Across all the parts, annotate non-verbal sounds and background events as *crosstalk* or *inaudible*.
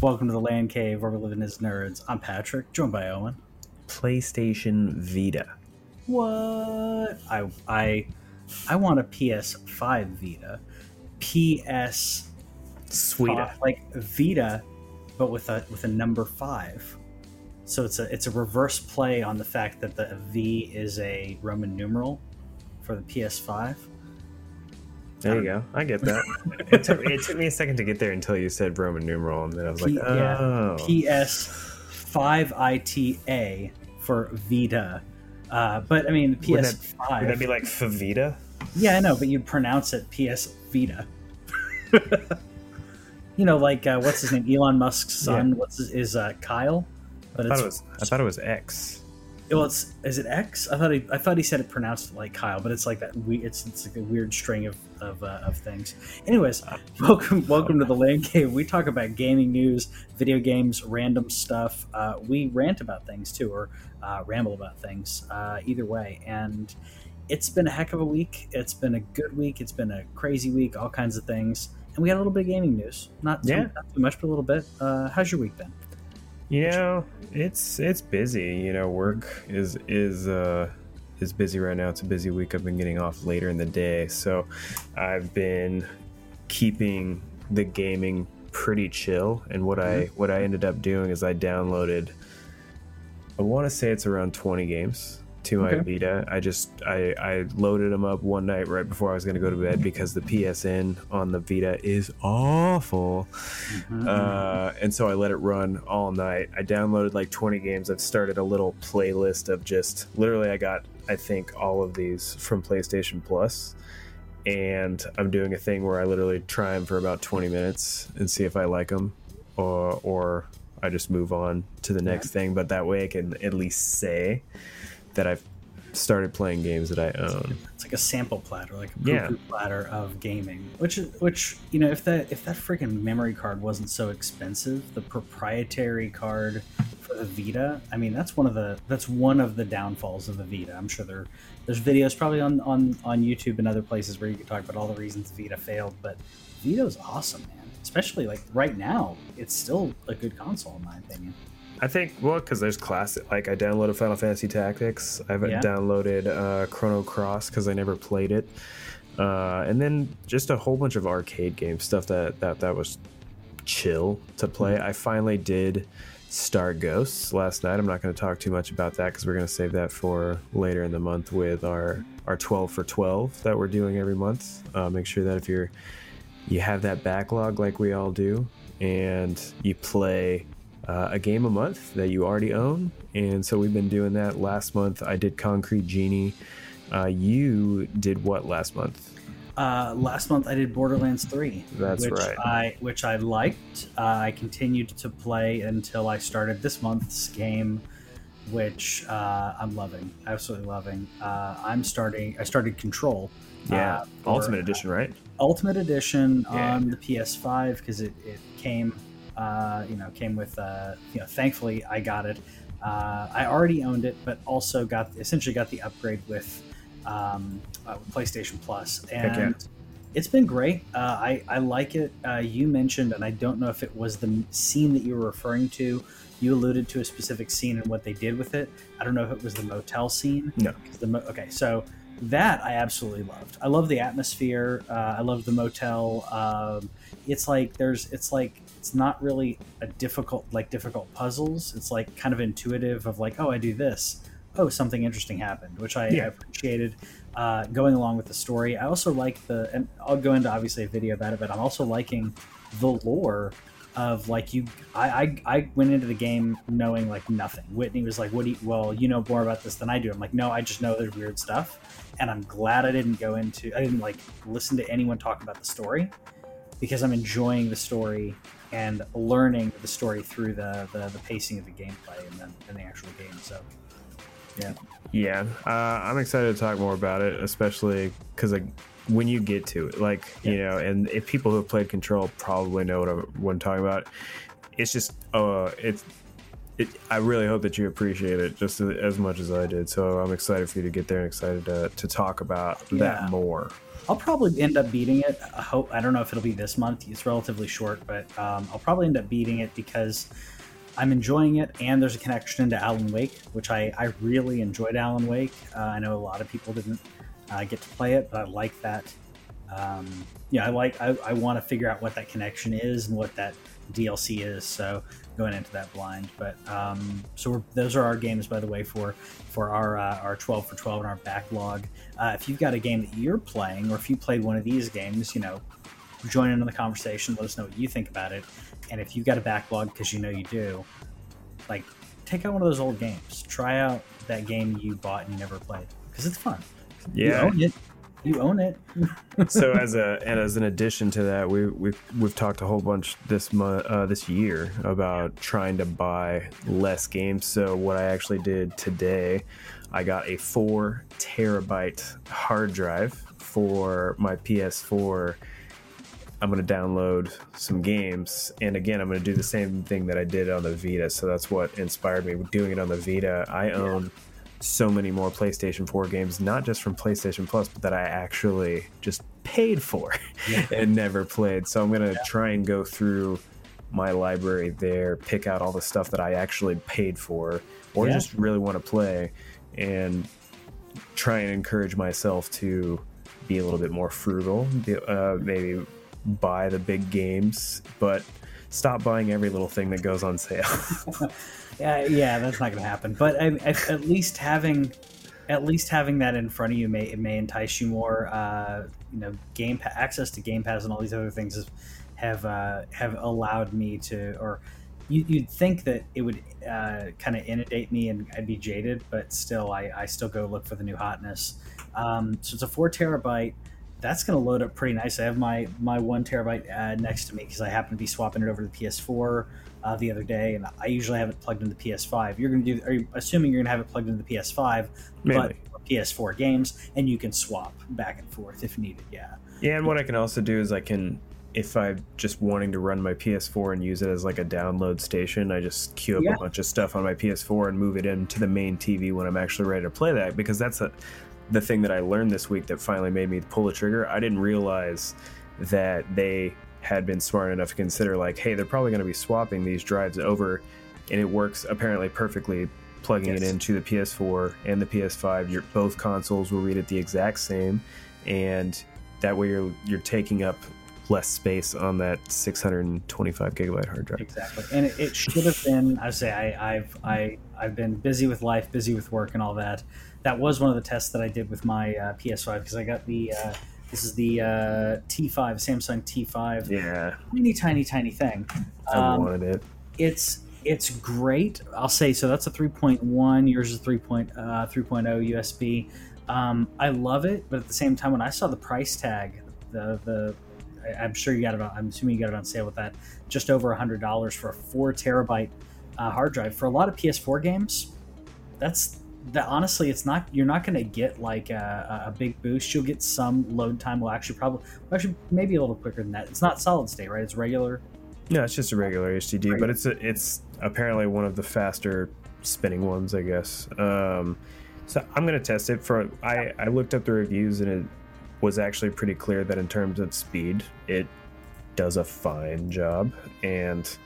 Welcome to the Land Cave where we're living as nerds. I'm Patrick, joined by Owen. PlayStation Vita. What? I I I want a PS5 Vita. PS Sweet. like Vita, but with a with a number five. So it's a it's a reverse play on the fact that the V is a Roman numeral for the PS5. There you go. I get that. *laughs* it, took, it took me a second to get there until you said Roman numeral, and then I was like, oh. yeah, PS5 ITA for Vita. Uh, but I mean, the Would that- PS5. Would that be like Favita? yeah, I know, but you'd pronounce it PS Vita. *laughs* you know, like uh, what's his name? Elon Musk's son. Yeah. What's his, is uh, Kyle? But I thought, it's it was, I thought it was X. well, it's is it X? I thought he I thought he said it pronounced like Kyle, but it's like that. We it's it's like a weird string of of, uh, of things. Anyways, *laughs* welcome welcome to the Land Cave. We talk about gaming news, video games, random stuff. Uh, we rant about things too, or uh, ramble about things. Uh, either way, and it's been a heck of a week. It's been a good week. It's been a crazy week. All kinds of things, and we got a little bit of gaming news. Not too, Yeah. not too much, but a little bit. Uh, how's your week been? You know, it's it's busy. You know, work is is uh is busy right now. It's a busy week. I've been getting off later in the day, so I've been keeping the gaming pretty chill. And what I what I ended up doing is I downloaded. I want to say it's around twenty games to my Okay. Vita. I just I I loaded them up one night right before I was going to go to bed because the PSN on the Vita is awful. Uh, and so I let it run all night. I downloaded like 20 games. I've started a little playlist of just literally, I got, I think, all of these from PlayStation Plus, And I'm doing a thing where I literally try them for about 20 minutes and see if I like them, or, or I just move on to the next thing. But that way I can at least say that I've started playing games that I own. It's like a sample platter, like a Yeah. platter of gaming. Which, which you know, if that if that freaking memory card wasn't so expensive, the proprietary card for the Vita, I mean, that's one of the that's one of the downfalls of the Vita. I'm sure there there's videos probably on on on YouTube and other places where you can talk about all the reasons Vita failed, but Vita's awesome, man. Especially like right now, it's still a good console in my opinion. I think well because there's classic. Like I downloaded Final Fantasy Tactics. I've Yeah. downloaded uh, Chrono Cross because I never played it, uh, and then just a whole bunch of arcade games stuff that that that was chill to play. Mm-hmm. I finally did Star Ghosts last night. I'm not going to talk too much about that because we're going to save that for later in the month with our our 12 for 12 that we're doing every month. Uh, make sure that if you're you have that backlog like we all do, and you play uh, a game a month that you already own. And so we've been doing that. Last month I did Concrete Genie. Uh, you did what last month? Uh, last month I did Borderlands 3. That's which right. I which I liked. Uh, I continued to play until I started this month's game, which uh, I'm loving, absolutely loving. Uh, I'm starting. I started Control. Yeah, uh, for- Ultimate Edition, right? Ultimate Edition Yeah. on the PS5 because it, it came, uh, you know, came with, uh, you know, thankfully I got it. Uh, I already owned it, but also got essentially got the upgrade with um, uh, PlayStation Plus, and it's been great. Uh, I I like it. Uh, you mentioned, and I don't know if it was the scene that you were referring to. You alluded to a specific scene and what they did with it. I don't know if it was the motel scene. No. mo- okay, so that I absolutely loved. I love the atmosphere. Uh, I love the motel. Um, it's like there's. It's like it's not really a difficult like difficult puzzles. It's like kind of intuitive of like oh I do this. Oh something interesting happened, which I, I Yeah. appreciated. Uh, going along with the story, I also like the. And I'll go into obviously a video about it, but I'm also liking the lore of like you I, I i went into the game knowing like nothing whitney was like what do you well you know more about this than i do i'm like no i just know there's weird stuff and i'm glad i didn't go into i didn't like listen to anyone talk about the story because i'm enjoying the story and learning the story through the the, the pacing of the gameplay and then and the actual game so yeah Yeah, uh, I'm excited to talk more about it, especially because like when you get to it, like you know, and if people who have played Control probably know what I'm, what I'm talking about. It's just, uh, it's. It, I really hope that you appreciate it just as- as much as I did. So I'm excited for you to get there and excited to, to talk about Yeah. that more. I'll probably end up beating it. I hope I don't know if it'll be this month. It's relatively short, but um, I'll probably end up beating it because I'm enjoying it, and there's a connection to Alan Wake, which I, I really enjoyed. Alan Wake. Uh, I know a lot of people didn't uh, get to play it, but I like that. Um, yeah, I like. I, I want to figure out what that connection is and what that DLC is. So going into that blind. But um, so those are our games, by the way, for for our uh, our 12 for 12 and our backlog. Uh, if you've got a game that you're playing, or if you played one of these games, you know, join in on the conversation. Let us know what you think about it. And if you've got a backlog, because you know you do, like take out one of those old games. Try out that game you bought and you never played because it's fun. Yeah, you you own it. *laughs* so as a and as an addition to that, we we've we've talked a whole bunch this month uh, this year about trying to buy less games. So what I actually did today, I got a four terabyte hard drive for my PS4. I'm going to download some games, and again, I'm going to do the same thing that I did on the Vita. So that's what inspired me doing it on the Vita. I own. Yeah so many more PlayStation 4 games, not just from PlayStation Plus, but that I actually just paid for yeah. and never played. So I'm going to yeah. try and go through my library there, pick out all the stuff that I actually paid for or yeah. just really want to play and try and encourage myself to be a little bit more frugal, uh, maybe buy the big games, but stop buying every little thing that goes on sale. *laughs* *laughs* Yeah, yeah, that's not going to happen. But at, at, least having, at least having that in front of you may it may entice you more. Uh, you know, game pa- access to Game Pass and all these other things have have, uh, have allowed me to, or you, would think that it would uh, kind of inundate me and I'd be jaded, but still, I, I still go look for the new hotness. Um, so it's a four terabyte that's going to load up pretty nice. I have my my one terabyte uh, next to me because I happen to be swapping it over to the PS4 uh, the other day, and I usually have it plugged into the PS5. You're going to do? Are you assuming you're going to have it plugged into the PS5, Maybe. but PS4 games, and you can swap back and forth if needed? Yeah. Yeah, and what I can also do is I can, if I'm just wanting to run my PS4 and use it as like a download station, I just queue up yeah. a bunch of stuff on my PS4 and move it into the main TV when I'm actually ready to play that because that's a the thing that I learned this week that finally made me pull the trigger. I didn't realize that they had been smart enough to consider like, hey, they're probably going to be swapping these drives over, and it works apparently perfectly plugging yes. it into the PS4 and the PS5. Your both consoles will read it the exact same, and that way you're you're taking up less space on that 625 gigabyte hard drive. Exactly, and it, it should have been. I say I, I've I I've been busy with life, busy with work, and all that that was one of the tests that I did with my uh, PS5 because I got the uh, this is the uh, T5 Samsung T5. Yeah, tiny, tiny, tiny thing. I um, wanted it. It's it's great. I'll say so. That's a 3.1. Yours is 3. Point, uh, 3.0 USB. Um, I love it, but at the same time, when I saw the price tag, the the I'm sure you got it. On, I'm assuming you got it on sale with that. Just over a hundred dollars for a four terabyte uh, hard drive for a lot of PS4 games. That's that honestly, it's not. You're not going to get like a, a, big boost. You'll get some load time. Will actually probably, actually maybe a little quicker than that. It's not solid state, right? It's regular. No, it's just a regular HDD, regular. but it's a, it's apparently one of the faster spinning ones, I guess. Um, so I'm going to test it for. I I looked up the reviews and it was actually pretty clear that in terms of speed, it does a fine job and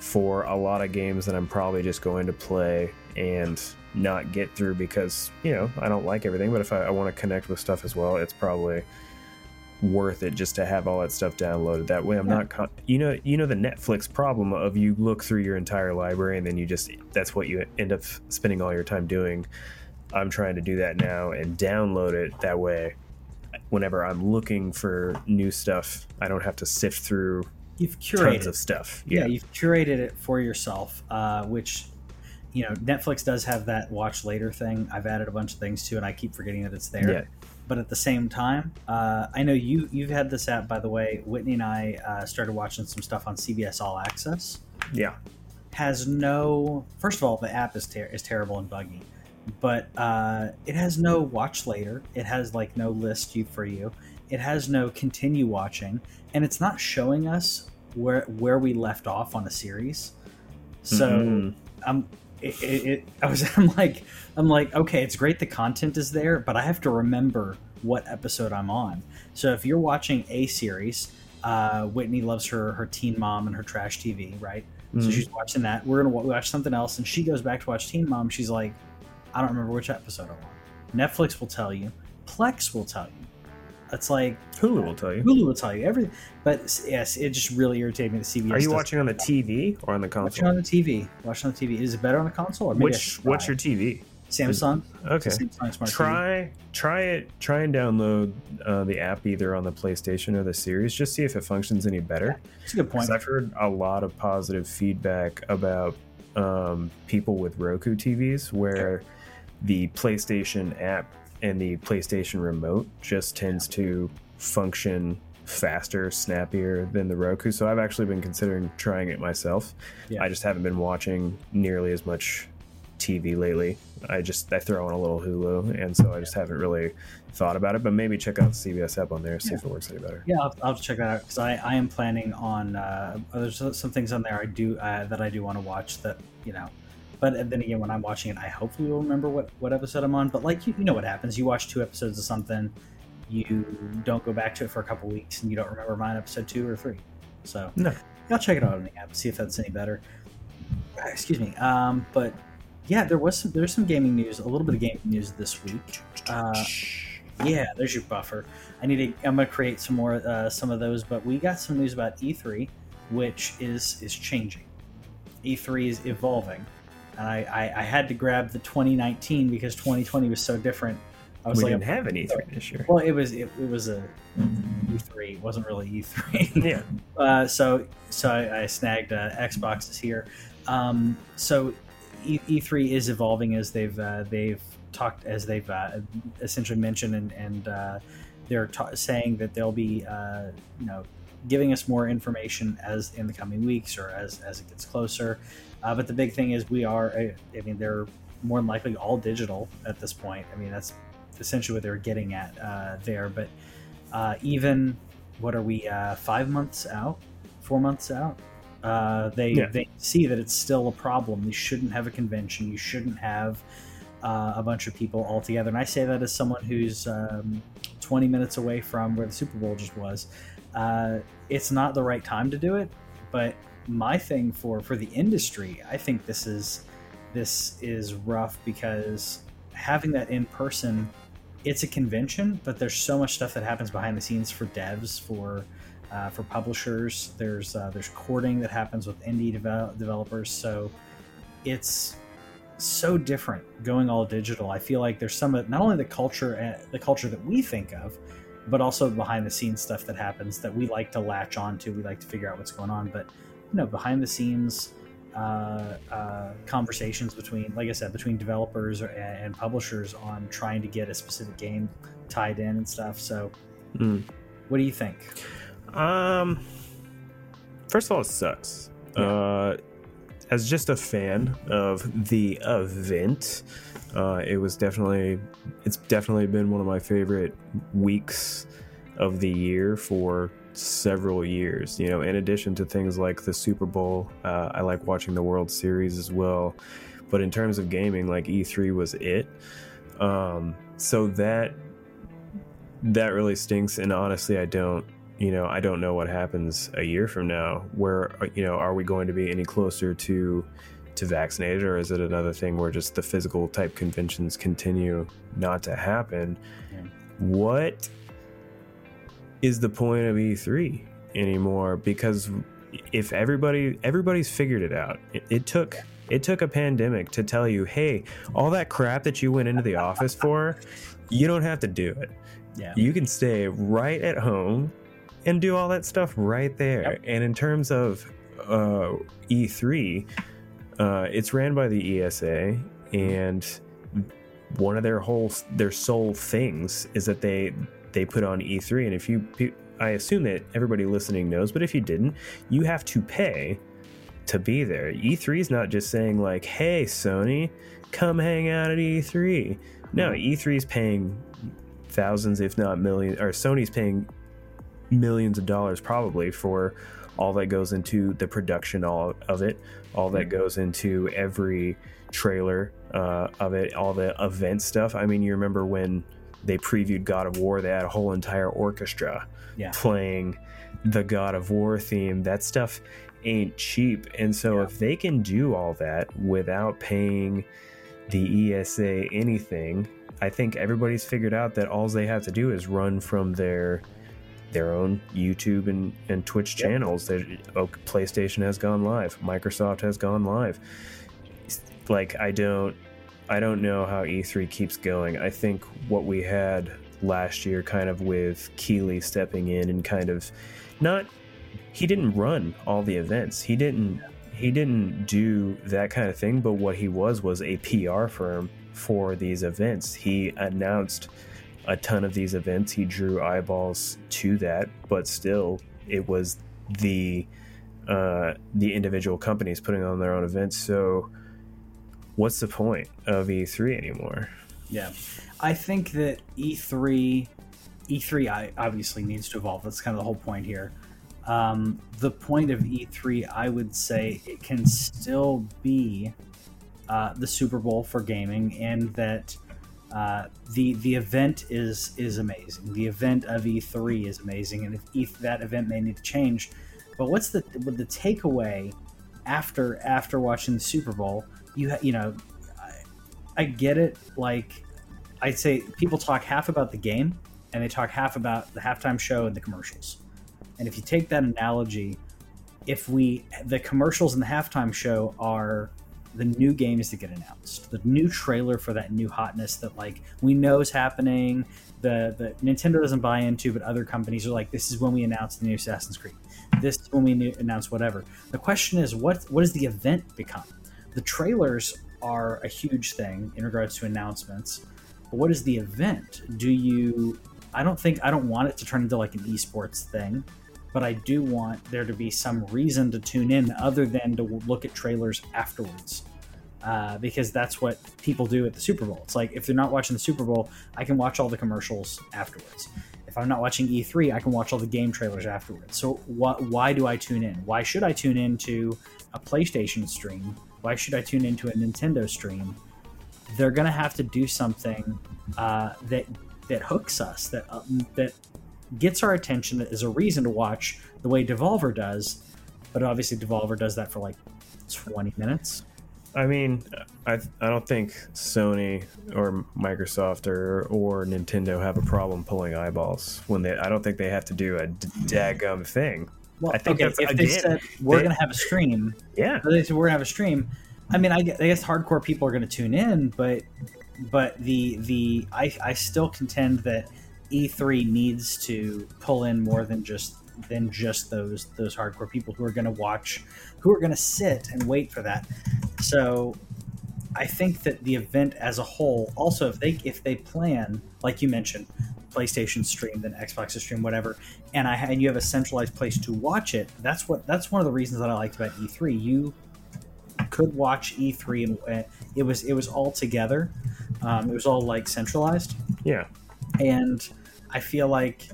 for a lot of games that I'm probably just going to play and not get through because you know I don't like everything. But if I, I want to connect with stuff as well, it's probably worth it just to have all that stuff downloaded. That way, I'm yeah. not con- you know you know the Netflix problem of you look through your entire library and then you just that's what you end up spending all your time doing. I'm trying to do that now and download it that way. Whenever I'm looking for new stuff, I don't have to sift through you've curated tons of stuff. Yeah. yeah. you've curated it for yourself, uh, which you know, Netflix does have that watch later thing. I've added a bunch of things to, and I keep forgetting that it's there. Yeah. But at the same time, uh, I know you you've had this app by the way. Whitney and I uh, started watching some stuff on CBS All Access. Yeah, has no. First of all, the app is ter- is terrible and buggy, but uh, it has no watch later. It has like no list you for you. It has no continue watching, and it's not showing us where where we left off on a series. So mm-hmm. I'm it, it, I was *laughs* I'm like I'm like okay it's great the content is there but I have to remember what episode I'm on. So if you're watching a series, uh, Whitney loves her her Teen Mom and her trash TV, right? Mm-hmm. So she's watching that. We're gonna watch something else, and she goes back to watch Teen Mom. She's like, I don't remember which episode I'm on. Netflix will tell you. Plex will tell you. It's like Hulu will tell you. Hulu will tell you everything. But yes, it just really irritated me. The CBS. Are you watching on the TV or on the console? Watching on the TV. Watching on the TV. Is it better on the console? Or maybe Which? What's your TV? Samsung. Okay. Samsung Smart try TV. try it. Try and download uh, the app either on the PlayStation or the Series. Just see if it functions any better. That's a good point. I've heard a lot of positive feedback about um, people with Roku TVs where the PlayStation app and the PlayStation remote just tends to function faster, snappier than the Roku. So I've actually been considering trying it myself. Yeah. I just haven't been watching nearly as much TV lately. I just I throw on a little Hulu, and so I just haven't really thought about it. But maybe check out the CBS app on there, see yeah. if it works any better. Yeah, I'll, I'll check that out because I, I am planning on. Uh, there's some things on there I do uh, that I do want to watch that you know. But then again, when I'm watching it, I hopefully will remember what, what episode I'm on. But like you, you know what happens? You watch two episodes of something, you don't go back to it for a couple weeks, and you don't remember mine episode two or three. So no, I'll check it out on the app, see if that's any better. Excuse me. Um, but yeah, there was some there's some gaming news, a little bit of gaming news this week. Uh, yeah, there's your buffer. I need to. I'm gonna create some more uh, some of those, but we got some news about E3, which is is changing. E3 is evolving, I, I, I had to grab the 2019 because 2020 was so different. I was we like, didn't have an E3 this year. Well, it was it, it was a E3. It wasn't really E3. yeah. *laughs* Uh, so so I, I snagged uh, Xboxes here. Um, so E- 3 is evolving as they've uh, they've talked as they've uh, essentially mentioned and, and uh, they're ta- saying that they'll be uh, you know giving us more information as in the coming weeks or as as it gets closer. Uh, but the big thing is we are I mean they're more than likely all digital at this point. I mean that's essentially what they're getting at uh, there. But even what are we five months out, four months out? Uh, they yeah. they see that it's still a problem. You shouldn't have a convention. You shouldn't have uh, a bunch of people all together. And I say that as someone who's um, 20 minutes away from where the Super Bowl just was. Uh, it's not the right time to do it. But my thing for for the industry, I think this is this is rough because having that in person, it's a convention, but there's so much stuff that happens behind the scenes for devs for uh, for publishers. There's uh, there's courting that happens with indie devel- developers. So it's so different going all digital. I feel like there's some of not only the culture uh, the culture that we think of, but also behind the scenes stuff that happens that we like to latch on to. We like to figure out what's going on, but you know behind the scenes. Uh, uh, conversations between, like I said, between developers or, and publishers on trying to get a specific game tied in and stuff. So, mm. what do you think? Um, first of all, it sucks. Yeah. Uh, as just a fan of the event, uh, it was definitely it's definitely been one of my favorite weeks of the year for several years. You know, in addition to things like the Super Bowl, uh, I like watching the World Series as well. But in terms of gaming, like E3 was it. Um, so that that really stinks. And honestly, I don't you know, I don't know what happens a year from now. Where you know, are we going to be any closer to to vaccinated, or is it another thing where just the physical type conventions continue not to happen? Yeah. What is the point of E3 anymore? Because if everybody everybody's figured it out, it, it took it took a pandemic to tell you, hey, all that crap that you went into the office for, you don't have to do it. Yeah. You can stay right at home and do all that stuff right there. Yep. And in terms of uh, E3, uh, it's ran by the ESA, and one of their whole their sole things is that they they put on E3. And if you, I assume that everybody listening knows, but if you didn't, you have to pay to be there. E3 is not just saying like, "Hey, Sony, come hang out at E3." No, E3 is paying thousands, if not millions, or Sony's paying millions of dollars probably for all that goes into the production all of it, all that goes into every trailer uh, of it, all the event stuff. I mean, you remember when they previewed God of War. They had a whole entire orchestra Yeah. playing the God of War theme. That stuff ain't cheap. And so Yeah. if they can do all that without paying the ESA anything, I think everybody's figured out that all they have to do is run from their their own YouTube and, and Twitch channels. That oh, PlayStation has gone live, Microsoft has gone live. Like I don't I don't know how E3 keeps going. I think what we had last year kind of with Keighley stepping in and kind of not he didn't run all the events. He didn't he didn't do that kind of thing, but what he was was a PR firm for these events. He announced a ton of these events. He drew eyeballs to that, but still it was the uh, the individual companies putting on their own events. So what's the point of E3 anymore? Yeah, I think that E E3, E3, obviously needs to evolve. That's kind of the whole point here. Um, the point of E3, I would say, it can still be uh, the Super Bowl for gaming, and that uh, the the event is is amazing. The event of E3 is amazing, and if that event may need to change, but what's the the takeaway after after watching the Super Bowl? You you know, I, I get it. Like I'd say, people talk half about the game, and they talk half about the halftime show and the commercials. And if you take that analogy, if we the commercials and the halftime show are the new games that get announced, the new trailer for that new hotness that like we know is happening, the the Nintendo doesn't buy into, but other companies are like, this is when we announce the new Assassin's Creed. This is when we announce whatever. The question is, what what does the event become? The trailers are a huge thing in regards to announcements. But what is the event? Do you? I don't think I don't want it to turn into like an esports thing but I do want there to be some reason to tune in other than to look at trailers afterwards. Uh, because that's what people do at the Super Bowl. It's like if they're not watching the Super Bowl, I can watch all the commercials afterwards. If I'm not watching E3, I can watch all the game trailers afterwards. So wh- why do I tune in? Why should I tune in to a PlayStation stream? Why should I tune into a Nintendo stream? They're gonna have to do something uh, that that hooks us, that uh, that gets our attention as a reason to watch the way Devolver does. But obviously, Devolver does that for like 20 minutes. I mean, I I don't think Sony or Microsoft or or Nintendo have a problem pulling eyeballs when they. I don't think they have to do a daggum thing. Well, I think okay, that's- if they said we're going to have a stream, Yeah, they said we're going to have a stream. I mean, I guess, I guess hardcore people are going to tune in, but but the the I, I still contend that E3 needs to pull in more than just than just those those hardcore people who are going to watch, who are going to sit and wait for that. So I think that the event as a whole, also if they if they plan, like you mentioned, PlayStation stream, then Xbox stream, whatever, and I and you have a centralized place to watch it. That's what that's one of the reasons that I liked about E3. You could watch E3 and uh, it was it was all together. Um, it was all like centralized, yeah. and I feel like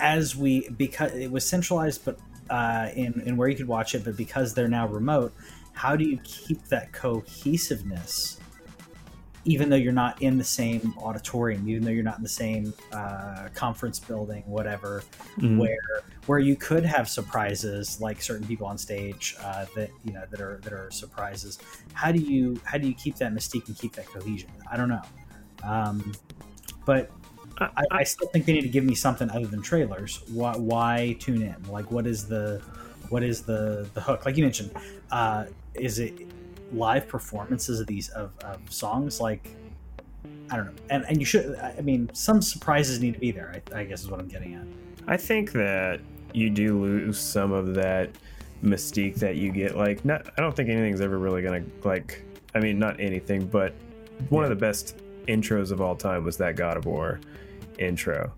as we because it was centralized, but uh, in in where you could watch it, but because they're now remote, how do you keep that cohesiveness? Even though you're not in the same auditorium, even though you're not in the same uh, conference building, whatever, Mhm. where where you could have surprises like certain people on stage uh, that you know that are that are surprises. How do you how do you keep that mystique and keep that cohesion? I don't know, um, but I, I, I still think they need to give me something other than trailers. Why, why tune in? Like, what is the what is the the hook? Like you mentioned, uh, is it live performances of these of, of songs? Like, I don't know. And and you should. I mean, some surprises need to be there. I, I guess is what I'm getting at. I think that you do lose some of that mystique that you get. Like, not. I don't think anything's ever really gonna like. I mean, not anything, but one of the best intros of all time was that God of War intro.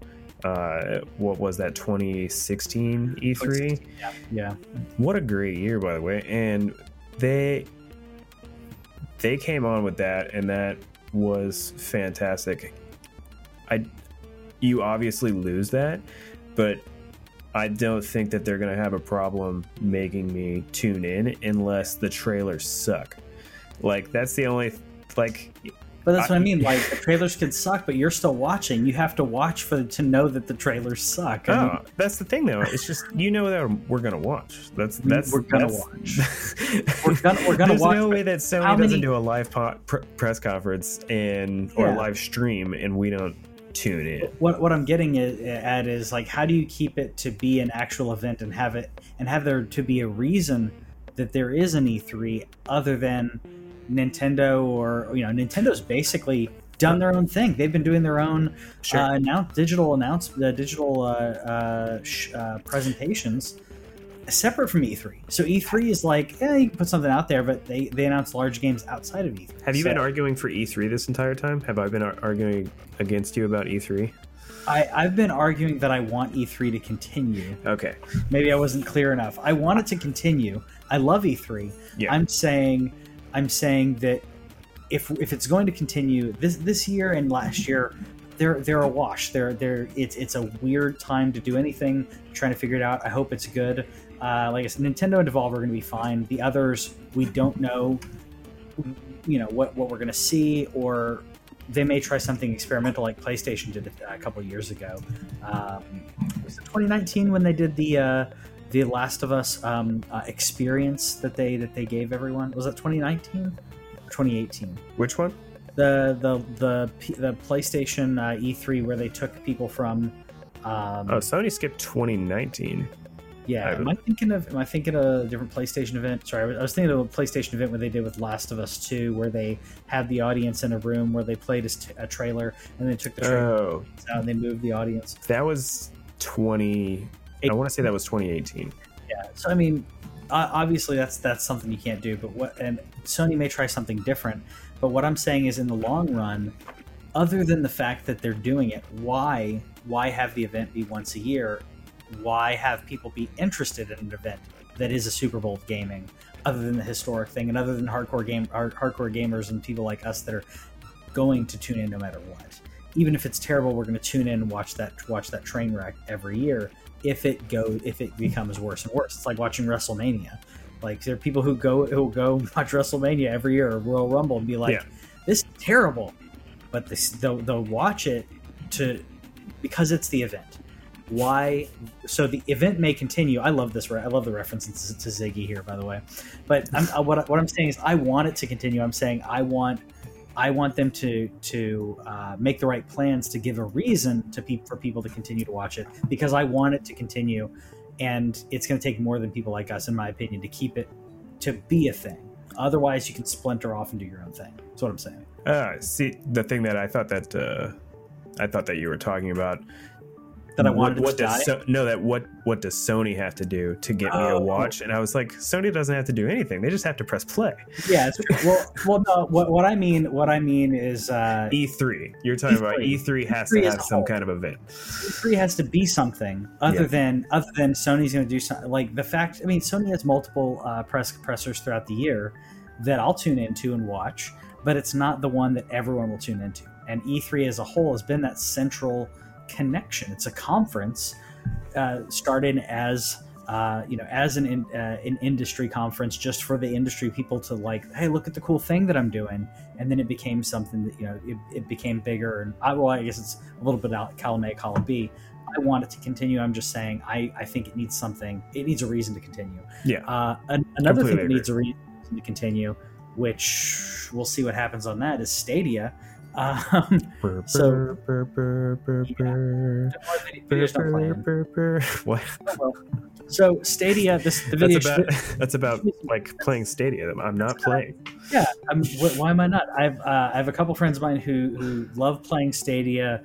Uh, what was that? 2016 E3. Yeah, yeah, What a great year, by the way. And they they came on with that, and that was fantastic. I you obviously lose that, but I don't think that they're gonna have a problem making me tune in unless the trailers suck. Like that's the only like But that's what I mean. *laughs* Like the trailers can suck, but you're still watching. You have to watch for to know that the trailers suck. I mean, Oh, that's the thing, though. It's just you know that we're gonna watch. That's that's We're gonna that's- *laughs* We're gonna- we're gonna There's watch, no way that Sony how doesn't do a live po- pr- press conference and or Yeah. live stream, and we don't tune in. what what I'm getting at, at is like, how do you keep it to be an actual event and have it and have there to be a reason that there is an E3 other than Nintendo or you know Nintendo's basically done their own thing. They've been doing their own Sure. uh, announce digital announce the digital uh, uh, sh- uh, presentations separate from E3. So E3 is like, yeah, you can put something out there, but they they announce large games outside of E3. Have you So been arguing for E3 this entire time? Have I been ar- arguing against you about E E3? I, I've been arguing that I want E3 to continue. Okay. Maybe I wasn't clear enough. I want it to continue. I love E3. Yeah. I'm saying I'm saying that if if it's going to continue this this year and last year, they're they're a wash. They're they're it's it's a weird time to do anything. trying to figure it out. I hope it's good. Uh, like I said, Nintendo and Devolver are going to be fine. The others, we don't know. You know what what we're going to see, or they may try something experimental like PlayStation did a couple years ago. Um, was it 2019 when they did the uh, the Last of Us um, uh, experience that they that they gave everyone? Was that 2019 or 2018? Which one? The the the the PlayStation uh, E3 where they took people from. Um, Oh, Sony skipped 2019. yeah, I am I thinking of am I thinking of a different PlayStation event? Sorry, I was- I was thinking of a PlayStation event where they did with Last of Us 2, where they had the audience in a room where they played a, s- a trailer and they took the trailer Oh, out and they moved the audience. that was 20. I want to say that was 2018. Yeah. So I mean, obviously that's that's something you can't do. But what and Sony may try something different. But what I'm saying is, in the long run, other than the fact that they're doing it, why why have the event be once a year? Why have people be interested in an event that is a Super Bowl of gaming, other than the historic thing, and other than hardcore game hard- hardcore gamers and people like us that are going to tune in no matter what. Even if it's terrible, we're going to tune in and watch that watch that train wreck every year. If it go if it becomes worse and worse, it's like watching WrestleMania. Like there are people who go who go *laughs* watch WrestleMania every year or Royal Rumble and be like, Yeah. "This is terrible," but this, they'll they'll watch it to because it's the event. Why? So the event may continue. I love this. re- I love the reference to, to Ziggy here, by the way. But I'm, uh, what, I- what I'm saying is, I want it to continue. I'm saying I want I want them to to uh, make the right plans to give a reason to pe- for people to continue to watch it because I want it to continue, and it's going to take more than people like us, in my opinion, to keep it to be a thing. Otherwise, you can splinter off and do your own thing. That's what I'm saying. Uh, see, the thing that I thought that uh, I thought that you were talking about That I what, wanted what to does so, no that what what does Sony have to do to get me Oh. to watch? And I was like, Sony doesn't have to do anything; they just have to press play. yeah. It's, well, well, no. What, what I mean, what I mean is, uh, E3, you're talking about E3. E3 has E3 to have some kind of event. E3 has to be something other Yeah. than other than Sony's going to do something. Like the fact, I mean, Sony has multiple uh, press pressers throughout the year that I'll tune into and watch, but it's not the one that everyone will tune into. And E3 as a whole has been that central connection. It's a conference uh, started as uh, you know as an in, uh, an industry conference just for the industry people to like hey look at the cool thing that i'm doing and then it became something that you know it, it became bigger and I, well i guess it's a little bit out column a column b i want it to continue i'm just saying i i think it needs something it needs a reason to continue Yeah. uh, an, another thing that agree. needs a reason to continue which we'll see what happens on that is stadia um, *laughs* So- videos don't. *laughs* What? so stadia this the video *laughs* That's about that's about like playing Stadia. I'm not playing. Yeah, I'm, wh- why am I not? I've uh, I have a couple friends of mine who who love playing Stadia,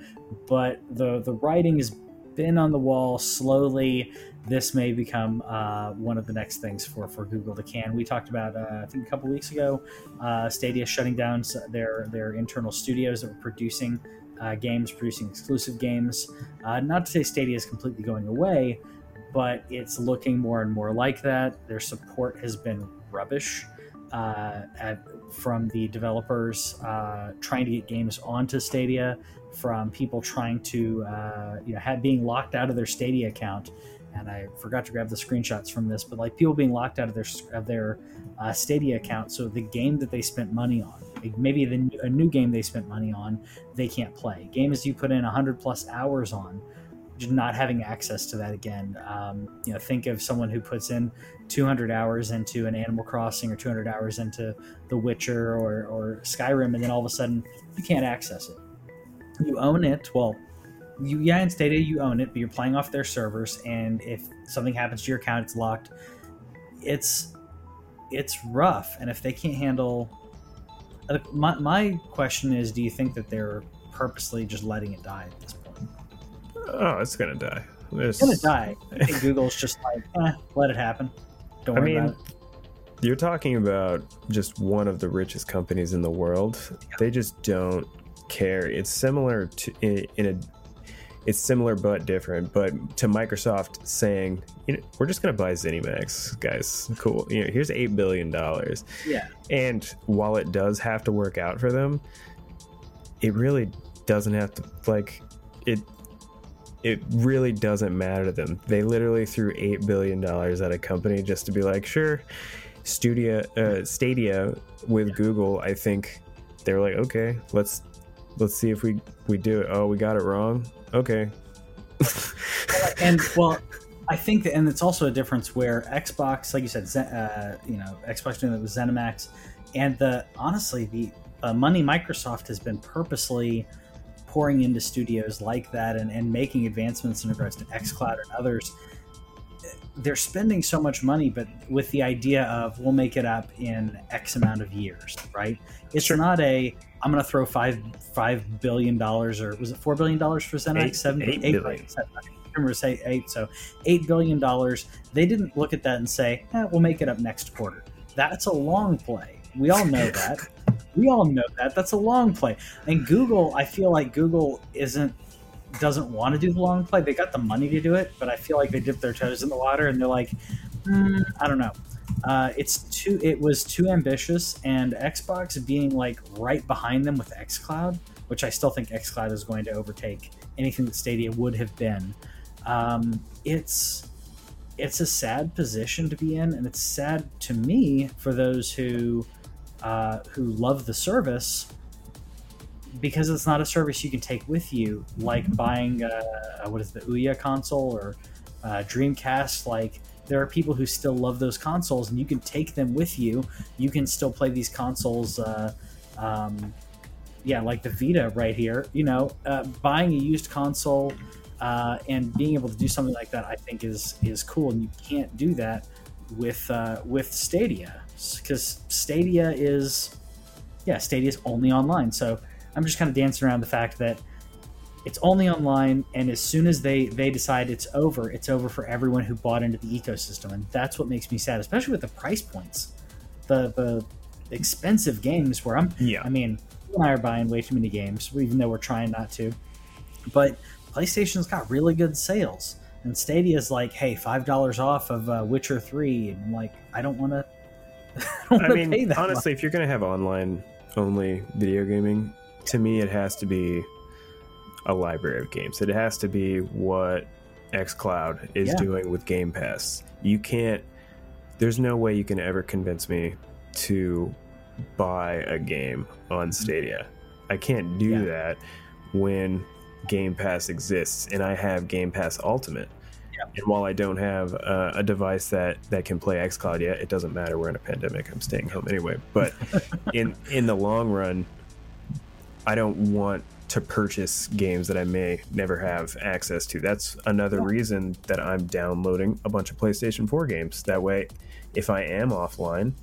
but the the writing has been on the wall slowly. This may become uh, one of the next things for, for Google to can. We talked about uh, I think a couple weeks ago, uh, Stadia shutting down their their internal studios that were producing uh, games, producing exclusive games. Uh, not to say Stadia is completely going away, but it's looking more and more like that. Their support has been rubbish uh, at, from the developers trying to get games onto Stadia, from people trying to you know have being locked out of their Stadia account and I forgot to grab the screenshots from this, but like people being locked out of their of their uh, Stadia account, so the game that they spent money on, like maybe the, a new game they spent money on, they can't play. Games you put in hundred plus hours on, just not having access to that again. Um, you know, think of someone who puts in 200 hours into an Animal Crossing or 200 hours into The Witcher or, or Skyrim, and then all of a sudden you can't access it. You own it. Well, you yeah, in Stadia you own it, but you're playing off their servers, and if something happens to your account, it's locked. It's it's rough, and if they can't handle, uh, my my question is, do you think that they're purposely just letting it die at this point? Oh, it's gonna die. It's gonna die. I think *laughs* Google's just like, eh, let it happen. Don't worry I mean, about it. You're talking about just one of the richest companies in the world. Yeah. They just don't care. It's similar to in, in a it's similar but different. But to Microsoft saying, you know, we're just going to buy ZeniMax, guys. Cool. You know, here's eight billion dollars. Yeah. And while it does have to work out for them, it really doesn't have to. Like, it it really doesn't matter to them. They literally threw eight billion dollars at a company just to be like, sure, Studio uh, Stadia with yeah. Google. I think they were like, okay, let's let's see if we we do it. Oh, we got it wrong. Okay. *laughs* and well, I think that, and it's also a difference where Xbox, like you said, uh, you know, Xbox doing it with ZeniMax, and the honestly the uh, money Microsoft has been purposely pouring into studios like that and, and making advancements in regards to xCloud and others, they're spending so much money, but with the idea of we'll make it up in X amount of years, right? It's sure. not a I'm going to throw five five billion dollars or was it four billion dollars for ZeniMax? Eight, Seven, eight, eight billion. Seven, I remember say eight, so eight billion dollars. They didn't look at that and say, eh, "We'll make it up next quarter." That's a long play. We all know that. *laughs* We all know that. That's a long play. And Google, I feel like Google isn't doesn't want to do the long play. They got the money to do it, but I feel like they dip their toes in the water and they're like, mm, I don't know. Uh, it's too. It was too ambitious, and Xbox being like right behind them with XCloud, which I still think XCloud is going to overtake anything that Stadia would have been. Um, it's it's a sad position to be in, and it's sad to me for those who uh, who love the service because it's not a service you can take with you, like buying what is the Ouya console or uh, Dreamcast. Like there are people who still love those consoles, and you can take them with you. You can still play these consoles. Uh, um, yeah, like the Vita right here. You know, uh, buying a used console uh, and being able to do something like that, I think is is cool, and you can't do that with uh, with Stadia because Stadia is yeah Stadia is only online. So I'm just kind of dancing around the fact that it's only online, and as soon as they they decide it's over, it's over for everyone who bought into the ecosystem, and that's what makes me sad, especially with the price points, the the expensive games. Where I'm, yeah, I mean, you and I are buying way too many games, even though we're trying not to. But PlayStation's got really good sales, and Stadia's like, hey, five dollars off of uh, Witcher Three, and I'm like, I don't want to *laughs* I mean, honestly, much. if you're going to have online only video gaming, to me, it has to be a library of games. It has to be what xCloud is yeah. doing with Game Pass. You can't, there's no way you can ever convince me to buy a game on. Stadia. I can't do yeah. that when Game Pass exists and I have Game Pass Ultimate. And while I don't have uh, a device that that can play XCloud yet, it doesn't matter. We're in a pandemic. I'm staying home anyway. But *laughs* in in the long run, I don't want to purchase games that I may never have access to. That's another yeah. reason that I'm downloading a bunch of PlayStation 4 games. That way, if I am offline,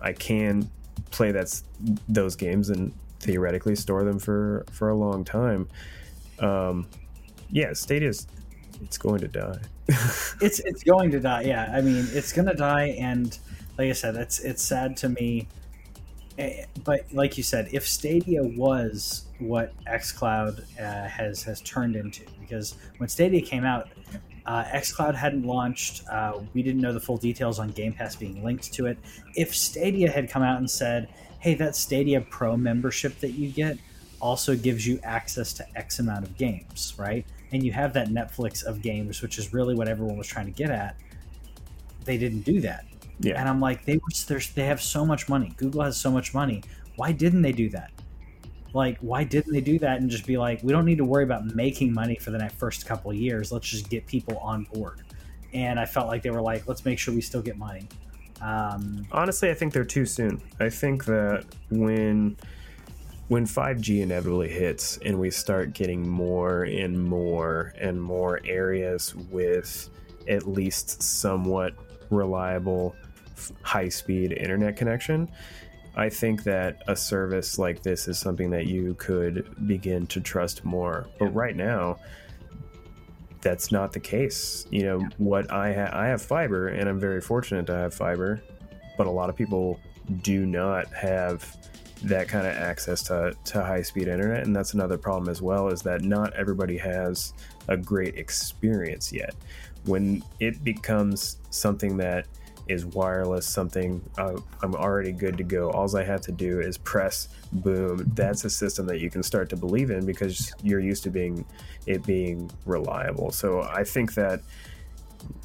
I can play that's those games and theoretically store them for for a long time. Um, yeah, Stadia's it's going to die. *laughs* it's it's going to die. Yeah, I mean, it's going to die, and like I said, it's it's sad to me. Eh, but like you said, if Stadia was what XCloud uh, has has turned into, because when Stadia came out, uh, XCloud hadn't launched. Uh, we didn't know the full details on Game Pass being linked to it. If Stadia had come out and said, "Hey, that Stadia Pro membership that you get also gives you access to X amount of games," right? and you have that Netflix of games, which is really what everyone was trying to get at. They didn't do that. Yeah. And I'm like, they were they have so much money. Google has so much money. Why didn't they do that? Like, why didn't they do that and just be like, we don't need to worry about making money for the next first couple of years. Let's just get people on board. And I felt like they were like, let's make sure we still get money. Um, Honestly, I think they're too soon. I think that when when 5G inevitably hits and we start getting more and more and more areas with at least somewhat reliable high speed internet connection, I think that a service like this is something that you could begin to trust more. But right now, that's not the case. You know, what I ha- I have fiber and I'm very fortunate to have fiber, but a lot of people do not have that kind of access to, to high speed internet and that's another problem as well is that not everybody has a great experience yet when it becomes something that is wireless something uh, i'm already good to go. All i have to do is press boom. That's a system that you can start to believe in because you're used to being it being reliable. So i think that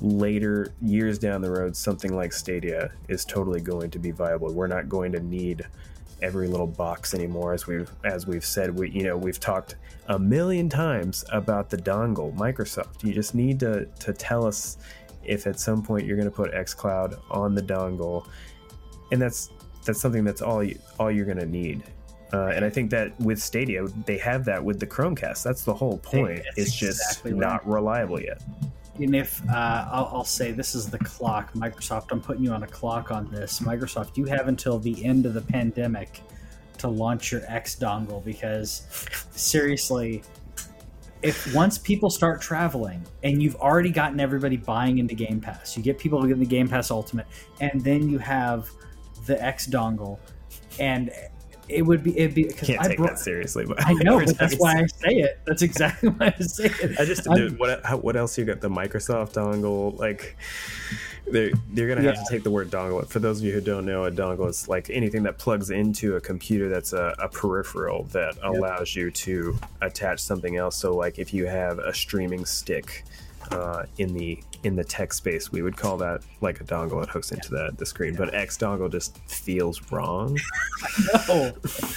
later years down the road something like stadia is totally going to be viable. We're not going to need every little box anymore as we've as we've said. We you know we've talked a million times about the dongle microsoft. You just need to to tell us if at some point you're going to put xcloud on the dongle and that's that's something that's all you all you're going to need uh, and I think that with Stadia, they have that with the Chromecast. That's the whole point. That's it's just exactly right. not reliable yet. and if uh, I'll, I'll say this is the clock, Microsoft, I'm putting you on a clock on this. Microsoft, you have until the end of the pandemic to launch your X dongle because seriously, if once people start traveling and you've already gotten everybody buying into Game Pass, you get people getting the Game Pass Ultimate, and then you have the X dongle, and it would be it'd be because Can't I take brought. that seriously, but I know, *laughs* but that's why I say it. That's exactly *laughs* why I say it. I just dude, what what else you got? The Microsoft dongle, like they're they're gonna have Yeah. to take the word dongle. For those of you who don't know, a dongle is like anything that plugs into a computer that's a, a peripheral that allows you to attach something else. So, like if you have a streaming stick uh, in the in the tech space, we would call that like a dongle that hooks into the the screen. But X dongle just feels wrong. *laughs* No,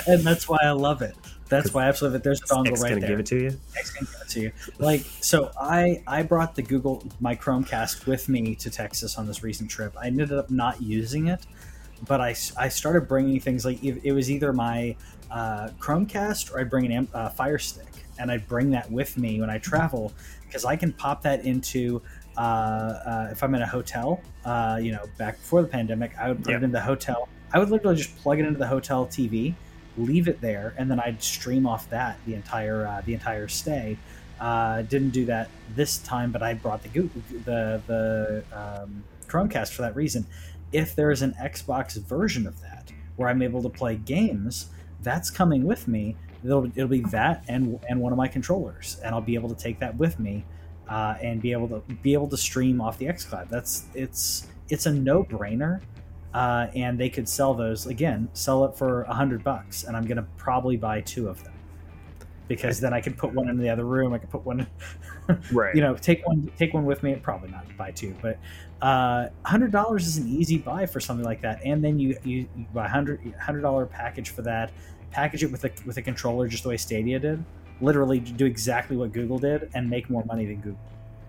and that's why I love it. That's why I absolutely. There's a dongle X right gonna there. give it to you. X can give it to you. Like so, I I brought the Google my Chromecast with me to Texas on this recent trip. I ended up not using it, but I, I started bringing things like it it was either my uh, Chromecast or I'd bring an uh, Fire Stick, and I'd bring that with me when I travel because I can pop that into. Uh, uh, if I'm in a hotel, uh, you know, back before the pandemic, I would put Yeah. it in the hotel. I would literally just plug it into the hotel TV, leave it there, and then I'd stream off that the entire uh, the entire stay. Uh, didn't do that this time, but I brought the the the um, Chromecast for that reason. If there is an Xbox version of that where I'm able to play games, that's coming with me. It'll, it'll be that and and one of my controllers, and I'll be able to take that with me uh, and be able to be able to stream off the XCloud. That's it's it's a no brainer uh, and they could sell those again, sell it for a hundred bucks, and I'm gonna probably buy two of them because then I could put one in the other room. I could put one, *laughs* Right. you know, take one, take one with me. Probably not buy two, but uh, hundred dollars is an easy buy for something like that. And then you you, you buy a hundred hundred dollar package for that. Package it with a with a controller, just the way Stadia did. Literally do exactly what Google did and make more money than Google.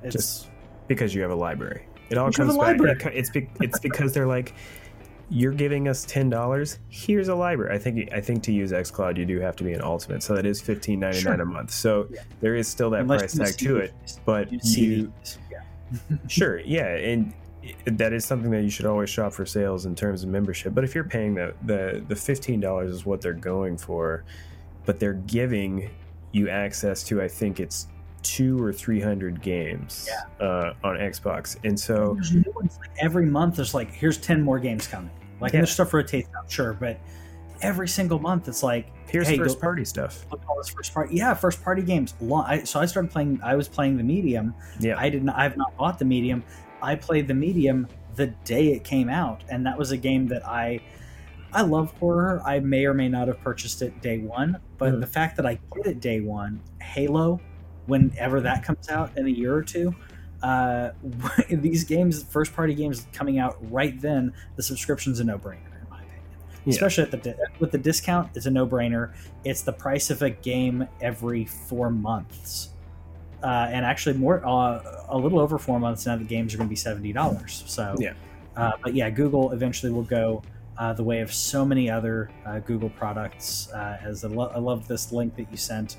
It's Just- because you have a library. It all Because you have comes back. library. It's be, it's because they're like, you're giving us ten dollars. Here's a library. I think I think to use XCloud, you do have to be an ultimate, so that is fifteen ninety nine Sure. a month. So Yeah. there is still that unless price tag to it. But you yeah. *laughs* sure, yeah, and that is something that you should always shop for sales in terms of membership. But if you're paying the the the fifteen dollars is what they're going for, but they're giving you access to I think it's two or three hundred games uh, on Xbox, and so There's new ones, like, every month there's like here's 10 more games coming like Yeah. there's stuff rotates out sure but every single month it's like here's hey, first go- party stuff. look at all this first party yeah first party games so i started playing i was playing the medium Yeah, i didn't i've not bought the medium i played the medium the day it came out and that was a game that i i love horror i may or may not have purchased it day one but Mhm. the fact that i get it day one halo whenever that comes out in a year or two. Uh, *laughs* these games, first party games coming out right then, the subscription's a no brainer in my opinion. Yeah. Especially at the di- with the discount, it's a no brainer. It's the price of a game every four months, uh, and actually more uh, a little over four months now. The games are going to be seventy dollars. So Yeah. uh, but yeah, Google eventually will go uh, the way of so many other uh, Google products. Uh, as I, lo- I love this link that you sent,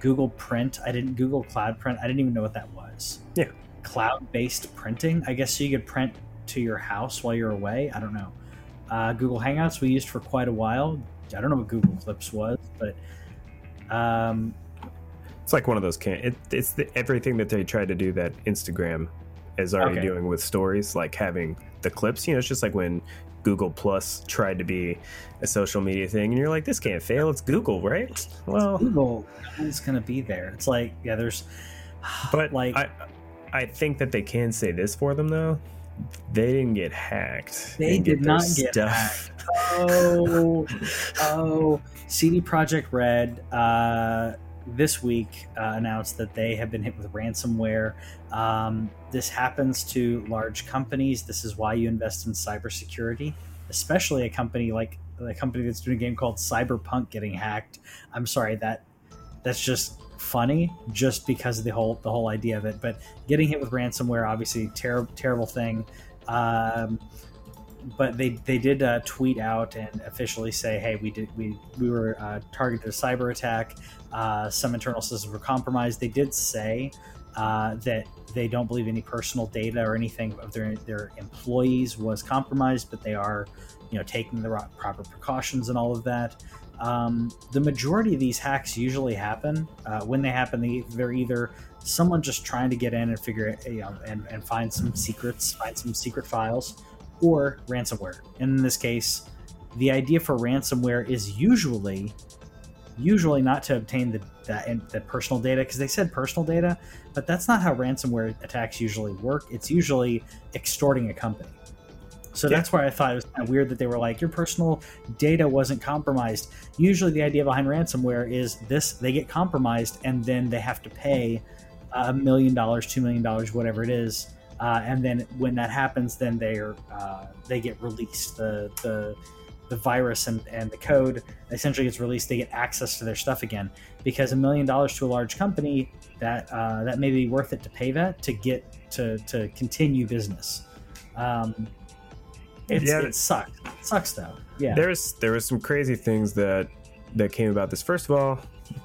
Google Print. I didn't Google Cloud Print. I didn't even know what that was. Yeah. Cloud-based printing. I guess so you could print to your house while you're away. I don't know. Uh, Google Hangouts we used for quite a while. I don't know what Google Clips was, but um, It's like one of those can. It, it's the, everything that they tried to do that Instagram is already Okay. doing with stories, like having the clips. You know, it's just like when Google Plus tried to be a social media thing, and you're like, this can't fail. It's Google, right? Well, Google is going to be there. It's like yeah, there's *sighs* but like I, I think that they can say this for them though. They didn't get hacked. They did their not get hacked. oh, oh, CD Projekt Red uh, this week uh, announced that they have been hit with ransomware. Um, this happens to large companies. This is why you invest in cybersecurity, especially a company like a company that's doing a game called Cyberpunk getting hacked. I'm sorry that that's just funny just because of the whole the whole idea of it. But getting hit with ransomware, obviously, terrible terrible thing. Um, but they they did uh, tweet out and officially say, "Hey, we did we we were uh, targeted a cyber attack. Uh, some internal systems were compromised." They did say uh, that they don't believe any personal data or anything of their their employees was compromised, but they are, you know, taking the proper precautions and all of that. Um, the majority of these hacks usually happen uh, when they happen. They, they're either someone just trying to get in and figure it, you know, and, and find some secrets, find some secret files, or ransomware. And in this case, the idea for ransomware is usually usually not to obtain the that the personal data because they said personal data, but that's not how ransomware attacks usually work. It's usually extorting a company. So Yeah. that's why I thought it was kind of weird that they were like your personal data wasn't compromised. Usually the idea behind ransomware is this they get compromised and then they have to pay a million dollars, two million dollars, whatever it is, uh, and then when that happens, then they are uh, they get released. The the the virus and, and the code essentially gets released. They get access to their stuff again because a million dollars to a large company that uh, that may be worth it to pay that to get to to continue business. Um, it's, Yeah. it sucks. It sucks though. Yeah. There's there was some crazy things that that came about this. First of all,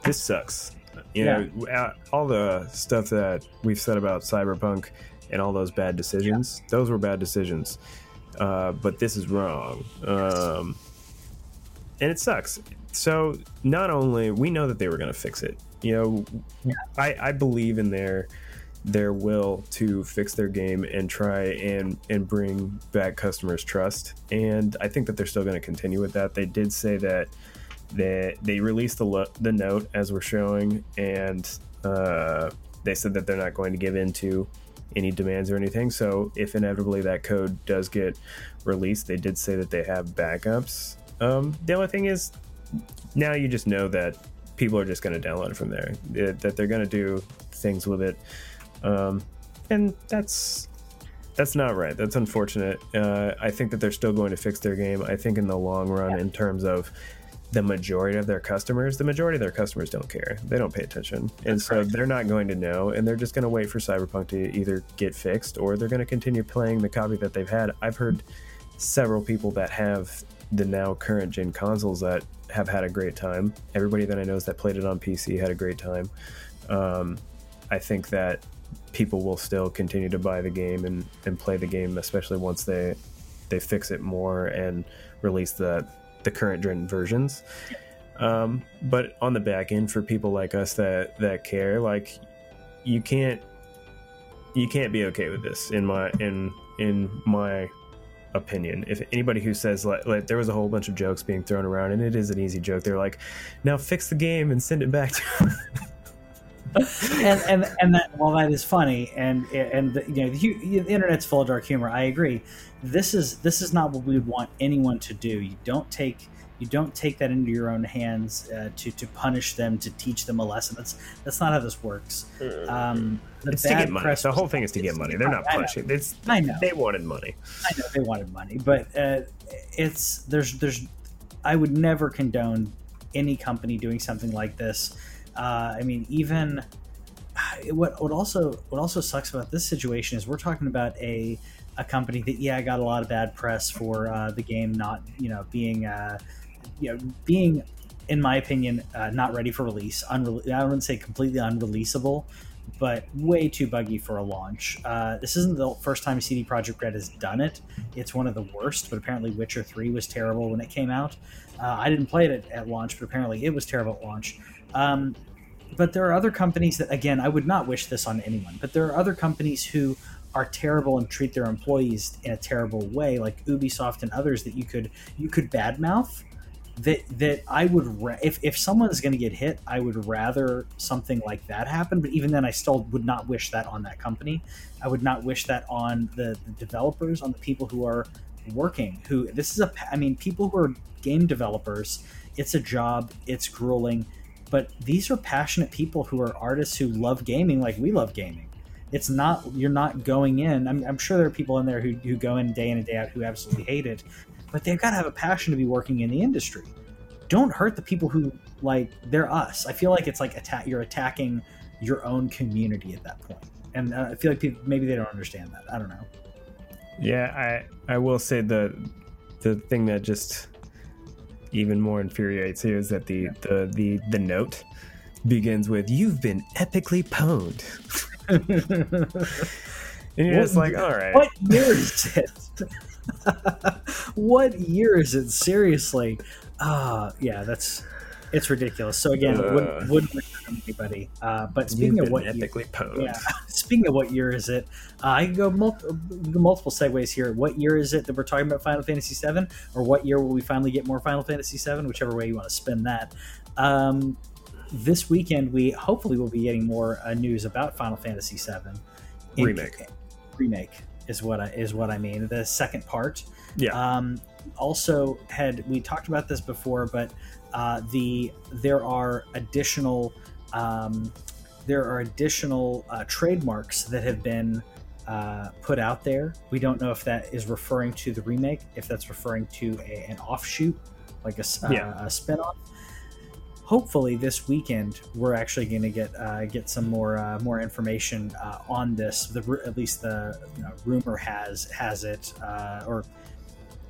this sucks. You know, uh, all the stuff that we've said about Cyberpunk and all those bad decisions, those were bad decisions. Uh, but this is wrong. Um, and it sucks. So not only we know that they were going to fix it. You know, I, I believe in their their will to fix their game and try and and bring back customers' trust. And I think that they're still going to continue with that. They did say that they they released the lo- the note as we're showing, and uh, they said that they're not going to give in to any demands or anything. So if inevitably that code does get released, they did say that they have backups. Um, the only thing is, now you just know that people are just going to download it from there. That that they're going to do things with it, um, and that's that's not right. That's unfortunate. Uh, I think that they're still going to fix their game. I think in the long run, in terms of the majority of their customers, the majority of their customers don't care. They don't pay attention. And so correct. they're not going to know. And they're just going to wait for Cyberpunk to either get fixed or they're going to continue playing the copy that they've had. I've heard several people that have the now current gen consoles that have had a great time. Everybody that I know that played it on PC had a great time. Um, I think that people will still continue to buy the game and, and play the game, especially once they they fix it more and release the the current gen versions. Um, but on the back end, for people like us that that care, like you can't you can't be okay with this in my in in my opinion. If anybody who says like, like there was a whole bunch of jokes being thrown around, and it is an easy joke. They're like, now fix the game and send it back to. *laughs* and and and that while that is funny and and the, you know the, the internet's full of dark humor, I agree. This is this is not what we would want anyone to do. You don't take you don't take that into your own hands uh, to to punish them to teach them a lesson. That's that's not how this works. Mm. Um, the It's to get money. The whole thing is to get money. They're not punishing. It's I know. they wanted money. I know they wanted money, but uh, it's there's there's I would never condone any company doing something like this. Uh, I mean, even what what also what also sucks about this situation is we're talking about a a company that yeah got a lot of bad press for uh, the game not you know being uh, you know being in my opinion uh, not ready for release. Unre- I wouldn't say completely unreleasable, but way too buggy for a launch. Uh, this isn't the first time CD Projekt Red has done it. It's one of the worst, but apparently Witcher 3 was terrible when it came out. Uh, I didn't play it at, at launch, but apparently it was terrible at launch. Um, but there are other companies that, again, I would not wish this on anyone, but there are other companies who are terrible and treat their employees in a terrible way, like Ubisoft and others that you could you could badmouth that that I would ra- if if is going to get hit, I would rather something like that happen. But even then, I still would not wish that on that company. I would not wish that on the, the developers, on the people who are working. Who this is a I mean, people who are game developers. It's a job. It's grueling, but these are passionate people who are artists who love gaming like we love gaming. It's not you're not going in. I'm, I'm sure there are people in there who, who go in day in and day out who absolutely hate it, but they've got to have a passion to be working in the industry. Don't hurt the people who like they're us. I feel like it's like attack. You're attacking your own community at that point, and uh, I feel like people maybe they don't understand that. I don't know. Yeah, I I will say the the thing that just even more infuriates you is that the the the, the note begins with "You've been epically pwned," *laughs* and you're just like, all right. What year is it? *laughs* what year is it? Seriously? Uh, yeah, that's it's ridiculous. So again, Uh. wouldn't, wouldn't on anybody. Uh, but speaking of what year, epically yeah, *laughs* speaking of what year is it? Uh, I can go mul- multiple segues here. What year is it that we're talking about Final Fantasy VII, or what year will we finally get more Final Fantasy VII? Whichever way you want to spin that. Um, this weekend, we hopefully will be getting more uh, news about Final Fantasy VII In- Remake. remake is what I is what I mean. The second part. Yeah. Um, also, had we talked about this before, but uh, the there are additional um, there are additional uh, trademarks that have been uh, put out there. We don't know if that is referring to the remake, if that's referring to a, an offshoot, like a, uh, Yeah. a spin-off. Hopefully, this weekend we're actually going to get uh, get some more uh, more information uh, on this. The at least the you know, rumor has has it, uh, or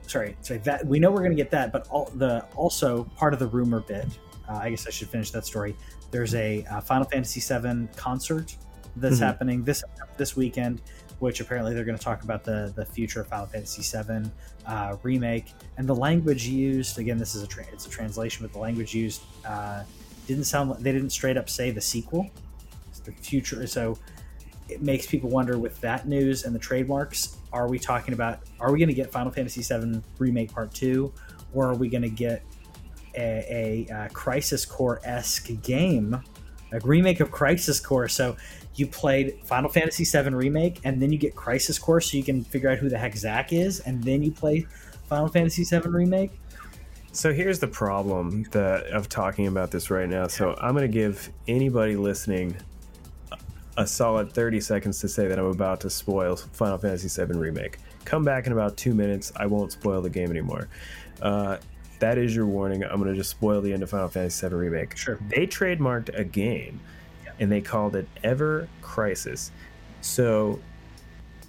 sorry, sorry that we know we're going to get that, but all the also part of the rumor bit. Uh, I guess I should finish that story. There's a uh, Final Fantasy VII concert that's Mhm. happening this this weekend, which apparently they're going to talk about the the future of Final Fantasy VII uh, remake and the language used. Again, this is a tra- it's a translation, but the language used uh, didn't sound like they didn't straight up say the sequel. It's the future, so it makes people wonder with that news and the trademarks. Are we talking about? Are we going to get Final Fantasy VII remake part two, or are we going to get a, a, uh Crisis Core esque game, a remake of Crisis Core? So you played Final Fantasy VII remake, and then you get Crisis Core, so you can figure out who the heck Zack is, and then you play Final Fantasy VII remake. So here's the problem that of talking about this right now. So I'm going to give anybody listening a- a solid 30 seconds to say that I'm about to spoil Final Fantasy VII remake. Come back in about two minutes. I won't spoil the game anymore. Uh, that is your warning. I'm going to just spoil the end of Final Fantasy VII remake. Sure. They trademarked a game, and they called it Ever Crisis. So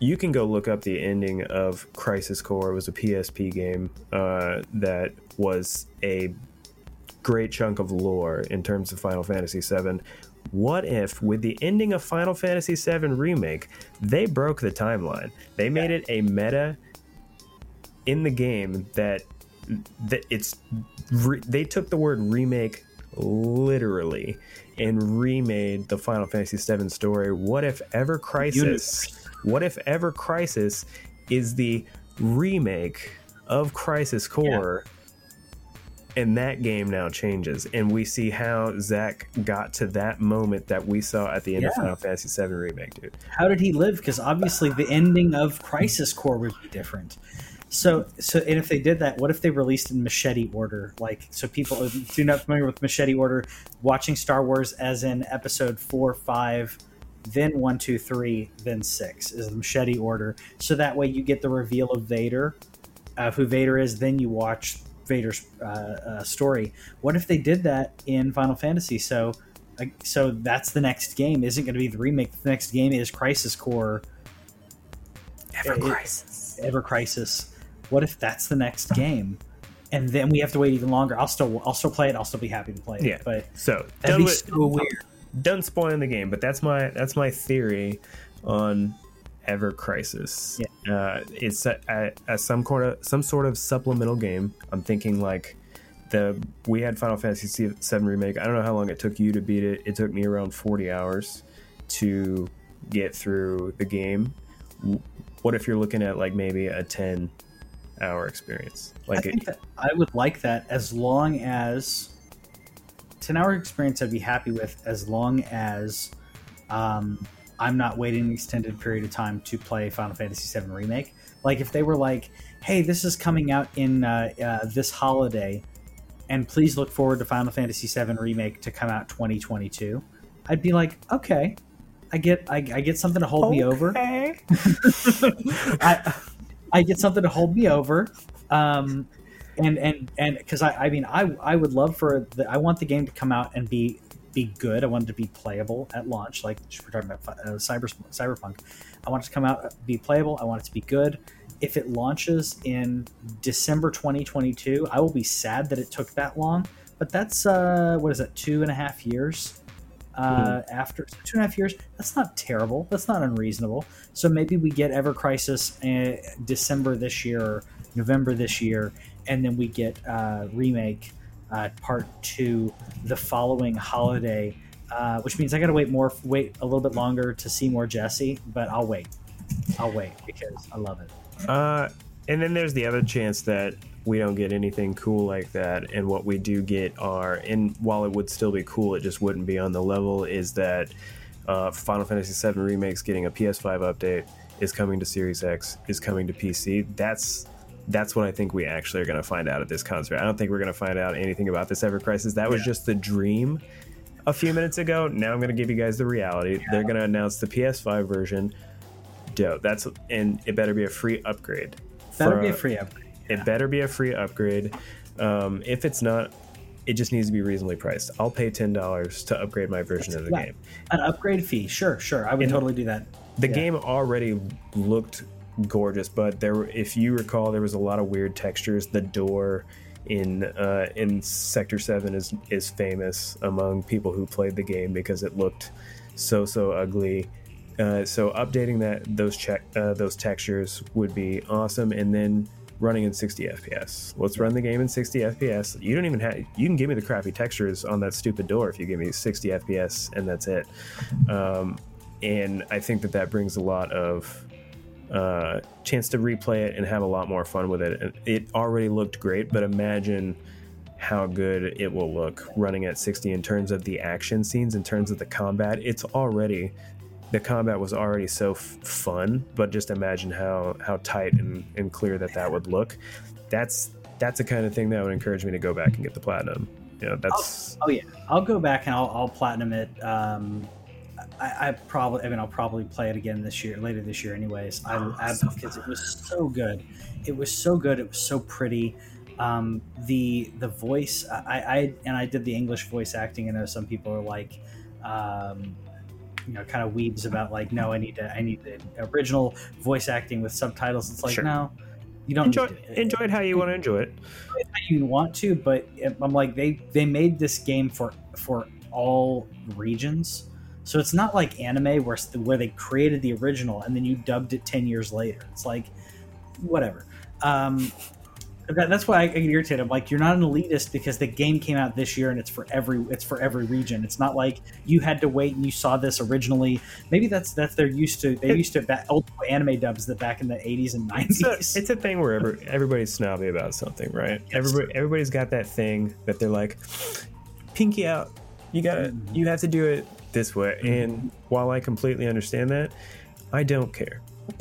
you can go look up the ending of Crisis Core. It was a PSP game uh, that was a great chunk of lore in terms of Final Fantasy VII. What if, with the ending of Final Fantasy VII Remake, they broke the timeline? They made it a meta in the game that that it's re, they took the word remake literally and remade the Final Fantasy VII story. What if Ever Crisis? What if Ever Crisis is the remake of Crisis Core? and that game now changes, and we see how Zack got to that moment that we saw at the end of Final Fantasy VII remake, dude. How did he live? Because obviously the ending of Crisis Core would be different. So, so, and if they did that, what if they released in machete order? Like, so people, if you're not familiar with machete order, watching Star Wars as in episode four, five, then one, two, three, then six is the machete order. So that way you get the reveal of Vader, of who Vader is, then you watch Vader's uh, uh, story. What if they did that in Final Fantasy? So, like, so that's the next game. Isn't going to be the remake. The next game is Crisis Core. Ever It- Crisis. Ever Crisis. What if that's the next game? And then we have to wait even longer. I'll still, I'll still play it. I'll still be happy to play it. Yeah. but So that'd be with, so weird. done spoiling the game, but that's my that's my theory on Ever Crisis. Uh, it's a, a, a some sort of some sort of supplemental game. I'm thinking like the we had Final Fantasy VII remake. I don't know how long it took you to beat it. It took me around 40 hours to get through the game. What if you're looking at like maybe a 10 hour experience? I Like think it, that I would like that as long as ten hour experience. I'd be happy with as long as um, I'm not waiting an extended period of time to play Final Fantasy VII remake. Like if they were like, "Hey, this is coming out in uh, uh, this holiday, and please look forward to Final Fantasy VII remake to come out 2022," I'd be like, "Okay." I get I, I get something to hold me over. *laughs* I I get something to hold me over. Um, and and and because I, I mean I I would love for the I want the game to come out and be be good. I want it to be playable at launch, like we're talking about uh, cyber cyberpunk. I want it to come out be playable. I want it to be good. If it launches in December 2022, I will be sad that it took that long. But that's uh, what is it? Two and a half years uh, after two and a half years. That's not terrible. That's not unreasonable. So maybe we get Ever Crisis uh, December this year, or November this year, and then we get uh, remake uh, part two the following holiday. Uh, which means I got to wait more, wait a little bit longer to see more Jesse, but I'll wait. I'll wait because I love it. Uh, and then there's the other chance that we don't get anything cool like that, and what we do get are, and while it would still be cool, it just wouldn't be on the level. Is that uh, Final Fantasy VII Remake's getting a PS5 update, is coming to Series X, is coming to PC. That's that's what I think we actually are going to find out at this concert. I don't think we're going to find out anything about this Ever Crisis. That was Yeah. just the dream a few minutes ago. Now I'm going to give you guys the reality. They're going to announce the PS5 version. Dope. That's and it better be a free upgrade. That'll be a free upgrade. It better be a free upgrade. Um, if it's not, it just needs to be reasonably priced. I'll pay ten dollars to upgrade my version of the Yeah. game. An upgrade fee, sure, sure. I would And- totally do that. The Yeah. game already looked gorgeous, but there, if you recall, there was a lot of weird textures. The door in uh, in Sector Seven is is famous among people who played the game because it looked so so ugly. Uh, so updating that those check uh, those textures would be awesome, and then running in 60 FPS. Let's run the game in 60 FPS. You don't even have you can give me the crappy textures on that stupid door if you give me 60 FPS and that's it. Um, and I think that that brings a lot of uh, chance to replay it and have a lot more fun with it. And It already looked great, but imagine how good it will look running at 60 in terms of the action scenes, in terms of the combat. It's already the combat was already so f- fun, but just imagine how how tight and, and clear that that would look. That's that's the kind of thing that would encourage me to go back and get the platinum. You know, that's Oh yeah, I'll go back and I'll, I'll platinum it. Um, I, I probably, I mean, I'll probably play it again this year, later this year, anyways. I, Oh, I so because it was so good. It was so good. It was so pretty. Um, the the voice, I, I and I did the English voice acting. I know some people are like, um, you know, kind of weebs about like, no, I need to, I need the original voice acting with subtitles. It's like, Sure. no, you don't enjoy need to. enjoy it how you want to enjoy it. how you want to, but I'm like they they made this game for for all regions, so it's not like anime where where they created the original and then you dubbed it ten years later. It's like whatever. Um, that, that's why I get irritated. I'm like, you're not an elitist because the game came out this year and it's for every it's for every region. It's not like you had to wait and you saw this originally. Maybe that's that's they're used to. They used to back, old anime dubs that back in the 80s and 90s. It's a, it's a thing where every, everybody's snobby about something, right? Yes. Everybody everybody's got that thing that they're like, pinky out. You gotta Mhm. you have to do it this way. And while I completely understand that, I don't care. *laughs*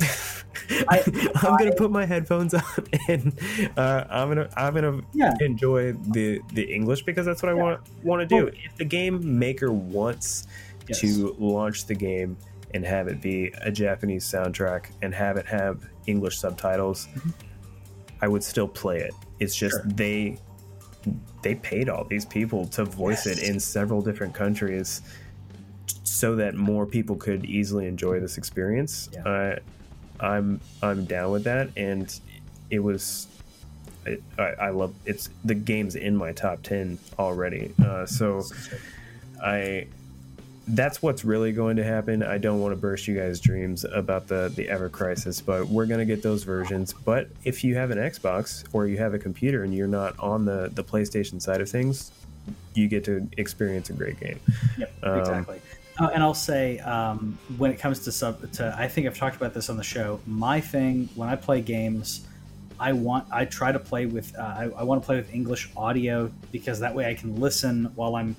I- *laughs* I'm gonna put my headphones on *laughs* and uh, I'm gonna I'm gonna Yeah. enjoy the the English because that's what I want want to do. If the game maker wants Yes. to launch the game and have it be a Japanese soundtrack and have it have English subtitles, I would still play it. It's just Mm-hmm. Sure. they they paid all these people to voice it in several different countries so that more people could easily enjoy this experience. Yeah. Uh, I'm I'm down with that, and it was. I, I love it's the game's in my top ten already. Uh, so I that's what's really going to happen. I don't want to burst you guys' dreams about the the Ever Crisis, but we're gonna get those versions. But if you have an Xbox or you have a computer and you're not on the the PlayStation side of things, you get to experience a great game. Yep, Um, exactly. Uh, and I'll say, um, when it comes to sub, to I think I've talked about this on the show. My thing when I play games, I want I try to play with uh, I, I want to play with English audio because that way I can listen while I'm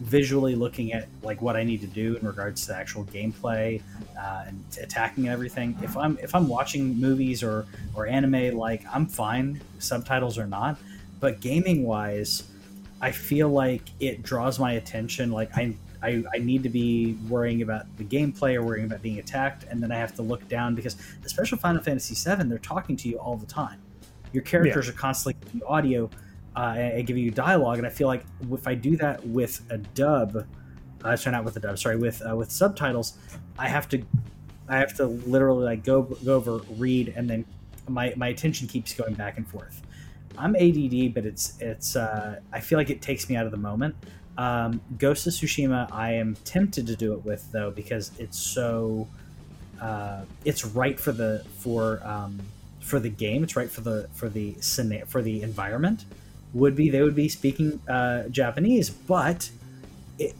visually looking at like what I need to do in regards to actual gameplay uh, and attacking and everything. If I'm if I'm watching movies or or anime, like I'm fine, subtitles or not. But gaming wise, I feel like it draws my attention. Like I, I, I need to be worrying about the gameplay or worrying about being attacked, and then I have to look down because, especially Final Fantasy VII, they're talking to you all the time. Your characters are constantly giving you audio uh, and and giving you dialogue, and I feel like if I do that with a dub, uh, sorry, not with a dub, sorry, with uh, with subtitles, I have to, I have to literally like go go over, read, and then my my attention keeps going back and forth. I'm ADD, but it's it's. Uh, I feel like it takes me out of the moment. Um, Ghost of Tsushima, I am tempted to do it with though because it's so. Uh, it's right for the for um, for the game. It's right for the for the for the environment. Would be they would be speaking uh, Japanese, but it,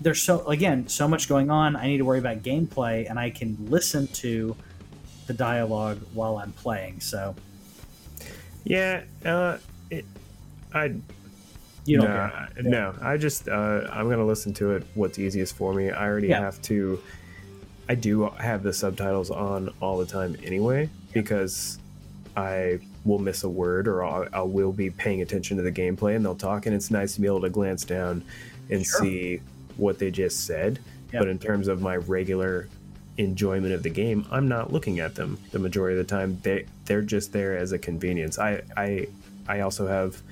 there's so again so much going on. I need to worry about gameplay, and I can listen to the dialogue while I'm playing. So Yeah, uh, it, I you don't no, care. I- no. I just uh, I'm gonna listen to it. What's easiest for me? I already Yeah. have to. I do have the subtitles on all the time anyway because I will miss a word or I'll, I will be paying attention to the gameplay and they'll talk and it's nice to be able to glance down and Sure. see what they just said. Yeah. But in terms of my regular enjoyment of the game, I'm not looking at them the majority of the time. They they're just there as a convenience. I I I also have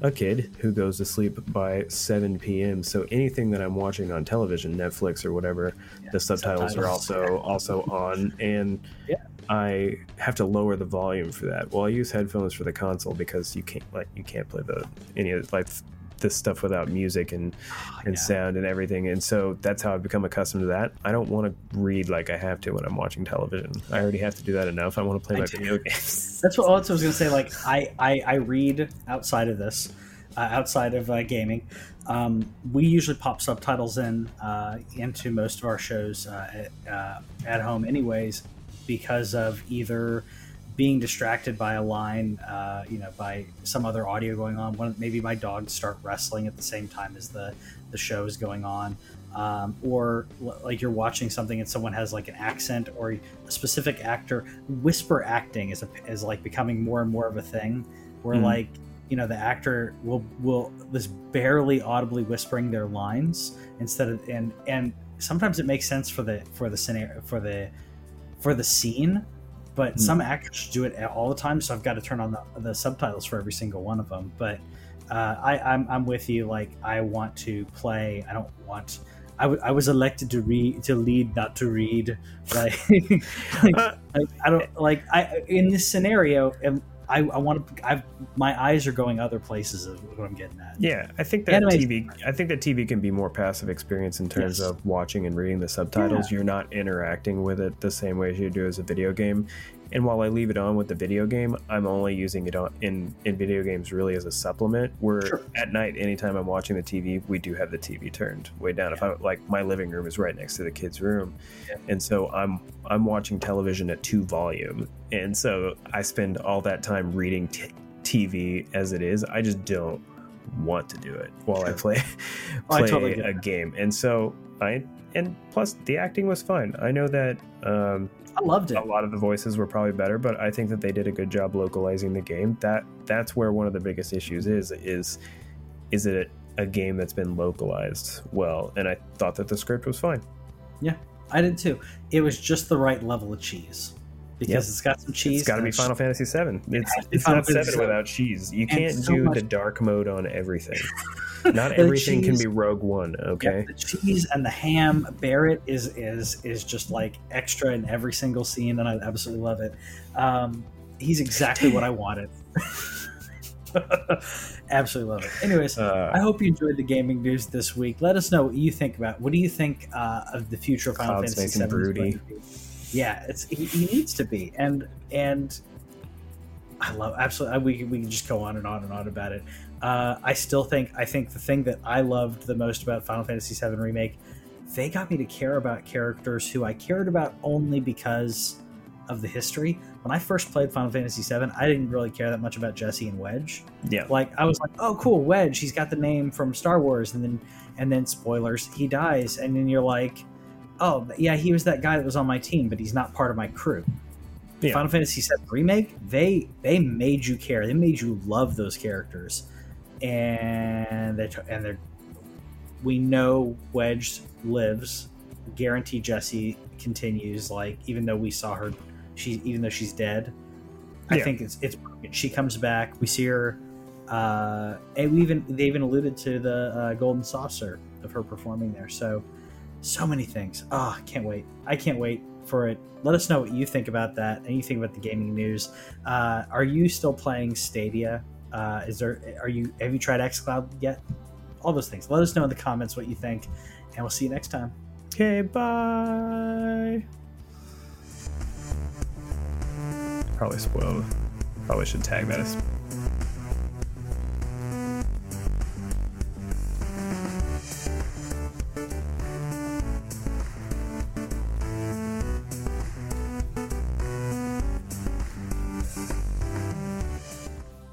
a kid who goes to sleep by 7 p.m. So anything that I'm watching on television, Netflix or whatever, Yeah, the subtitles, are also also on, and Yeah. I have to lower the volume for that. Well, I use headphones for the console because you can't like you can't play the any of like this stuff without music and and Yeah. sound and everything. And so that's how I've become accustomed to that. I don't want to read like I have to when I'm watching television. I already have to do that enough. I want to play I my do. video *laughs* games. That's what, what I was going to say. Like, I, I, I read outside of this, uh, outside of uh, gaming. Um, we usually pop subtitles in uh, into most of our shows uh, at, uh, at home, anyways, because of either being distracted by a line, uh, you know, by some other audio going on. One, maybe my dogs start wrestling at the same time as the the show is going on. Um, or l- like you're watching something and someone has like an accent or a specific actor. Whisper acting is a, is like becoming more and more of a thing, where Mhm. like you know the actor will will this barely audibly whispering their lines instead of and and sometimes it makes sense for the for the scenario for the for the scene but Hmm. some actors do it all the time so i've got to turn on the, the subtitles for every single one of them but uh, I, I'm, I'm with you like i want to play i don't want I, w- I was elected to read to lead not to read *laughs* like, like, *laughs* like i don't like i in this scenario am- i, I want to I've, my eyes are going other places is what i'm getting at Yeah, I think that Anime- TV. I think that TV can be more passive experience in terms Yes. of watching and reading the subtitles. You're not interacting with it the same way as you do as a video game, And while I leave it on with the video game, I'm only using it on in in video games really as a supplement. Where Sure. at night, anytime I'm watching the TV, we do have the TV turned way down. If I like, my living room is right next to the kids' room, Yeah. and so I'm I'm watching television at two volume, and so I spend all that time reading t- TV as it is. I just don't want to do it while I play Oh, I play totally a game, and so I and plus the acting was fine. I know that. Um, I loved it. a lot of the voices were probably better, but I think that they did a good job localizing the game. That that's where one of the biggest issues is is is it a game that's been localized well? And I thought that the script was fine. Yeah, I did too. It was just the right level of cheese because Yep. it's got some cheese. it's got to be Final Fantasy VII. It's has to be it's Final not Fantasy seven VII. without cheese. You can't so do much- the dark mode on everything. *laughs* Not everything can be Rogue One. Yeah, Okay. the cheese and the ham. Barret is is is just like extra in every single scene, and I absolutely love it. Um, he's exactly what I wanted. *laughs* absolutely love it. Anyways, Uh, I hope you enjoyed the gaming news this week. Let us know what you think about. What do you think uh, of the future of Final Cloud's Fantasy VII? broody. Going to be? Yeah, it's he, he needs to be, and and I love absolutely. We we can just go on and on and on about it. Uh, I still think I think the thing that I loved the most about Final Fantasy VII remake, they got me to care about characters who I cared about only because of the history. When I first played Final Fantasy VII, I didn't really care that much about Jesse and Wedge yeah. like I was like, oh cool, Wedge, he's got the name from Star Wars, and then and then spoilers, he dies, and then you're like, oh yeah, he was that guy that was on my team, but he's not part of my crew. Yeah. Final Fantasy VII remake, they they made you care, they made you love those characters, and they and they're we know Wedge lives, guarantee Jesse continues, like even though we saw her, she even though she's dead. I think it's it's she comes back. We see her, uh, and we even they even alluded to the uh, golden saucer of her performing there. So, so many things. Oh, can't wait! I can't wait for it. Let us know what you think about that and you think about the gaming news. Uh, are you still playing Stadia? Uh, is there? Are you? Have you tried XCloud yet? All those things. Let us know in the comments what you think, and we'll see you next time. Okay. Bye. Probably spoiled. Probably should tag that as